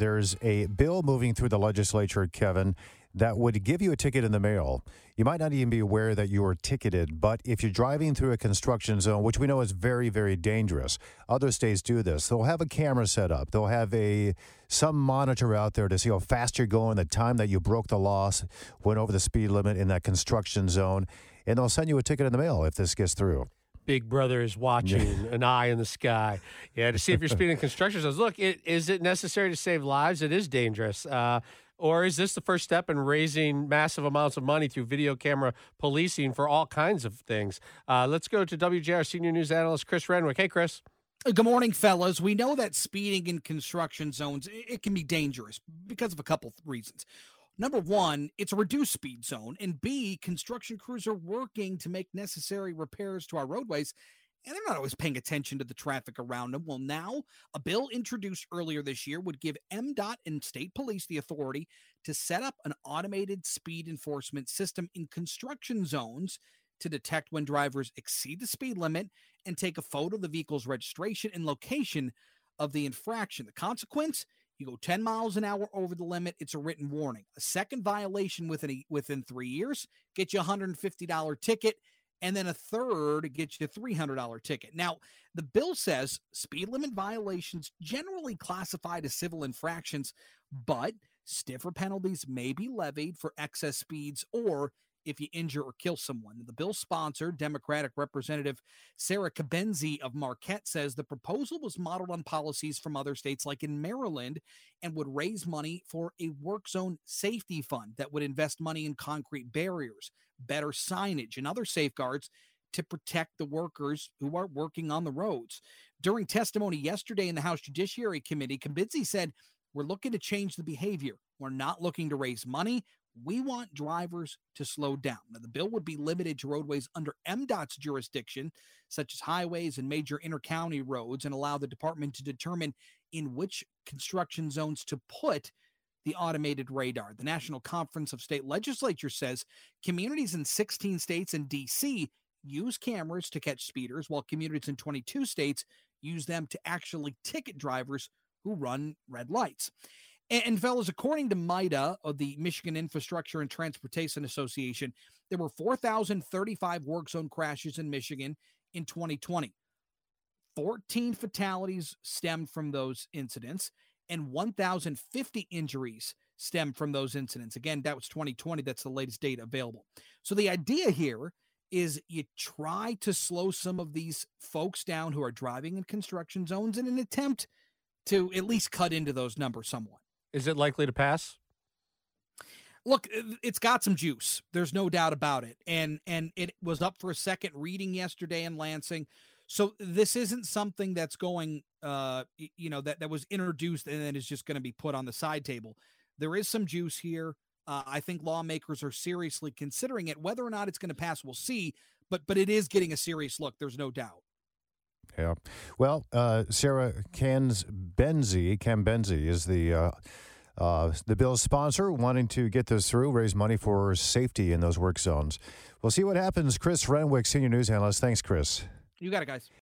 there's a bill moving through the legislature, Kevin, that would give you a ticket in the mail. You might not even be aware that you were ticketed, but if you're driving through a construction zone, which we know is very, very dangerous, other states do this. They'll have a camera set up. They'll have a some monitor out there to see how fast you're going, the time that you broke the law, went over the speed limit in that construction zone, and they'll send you a ticket in the mail if this gets through. Big Brother is watching, an eye in the sky. Yeah, to see if you're speeding in construction zones. Look, it, is it necessary to save lives? It is dangerous. Uh, or is this the first step in raising massive amounts of money through video camera policing for all kinds of things? Uh, let's go to WJR senior news analyst Chris Renwick. Hey, Chris. Good morning, fellas. We know that speeding in construction zones it can be dangerous because of a couple of reasons. Number one, it's a reduced speed zone, and B, construction crews are working to make necessary repairs to our roadways and they're not always paying attention to the traffic around them. Well, now a bill introduced earlier this year would give MDOT and state police the authority to set up an automated speed enforcement system in construction zones to detect when drivers exceed the speed limit and take a photo of the vehicle's registration and location of the infraction. The consequence you go 10 miles an hour over the limit, it's a written warning. A second violation within a, within 3 years get you a $150 ticket and then a third gets you a $300 ticket. Now, the bill says speed limit violations generally classified as civil infractions, but stiffer penalties may be levied for excess speeds or if you injure or kill someone. The bill sponsor, Democratic Representative Sara Cambensy of Marquette, says the proposal was modeled on policies from other states like in Maryland and would raise money for a work zone safety fund that would invest money in concrete barriers, better signage, and other safeguards to protect the workers who are working on the roads. During testimony yesterday in the House Judiciary Committee, Kabenzi said, We're looking to change the behavior. We're not looking to raise money. We want drivers to slow down. Now, the bill would be limited to roadways under MDOT's jurisdiction, such as highways and major intercounty roads, and allow the department to determine in which construction zones to put the automated radar. The National Conference of State Legislatures says communities in 16 states and DC use cameras to catch speeders, while communities in 22 states use them to actually ticket drivers who run red lights. And, fellas, according to MITA of the Michigan Infrastructure and Transportation Association, there were 4,035 work zone crashes in Michigan in 2020. 14 fatalities stemmed from those incidents, and 1,050 injuries stemmed from those incidents. Again, that was 2020. That's the latest data available. So the idea here is you try to slow some of these folks down who are driving in construction zones in an attempt to at least cut into those numbers somewhat. Is it likely to pass? Look, it's got some juice. There's no doubt about it. And and it was up for a second reading yesterday in Lansing. So this isn't something that's going uh you know that that was introduced and then is just going to be put on the side table. There is some juice here. Uh, I think lawmakers are seriously considering it. Whether or not it's going to pass, we'll see. But but it is getting a serious look. There's no doubt. Yeah. Well, uh, Sarah Cans Benzi, Cambensy is the uh, uh, the bill's sponsor, wanting to get this through, raise money for safety in those work zones. We'll see what happens. Chris Renwick, senior news analyst. Thanks, Chris. You got it, guys.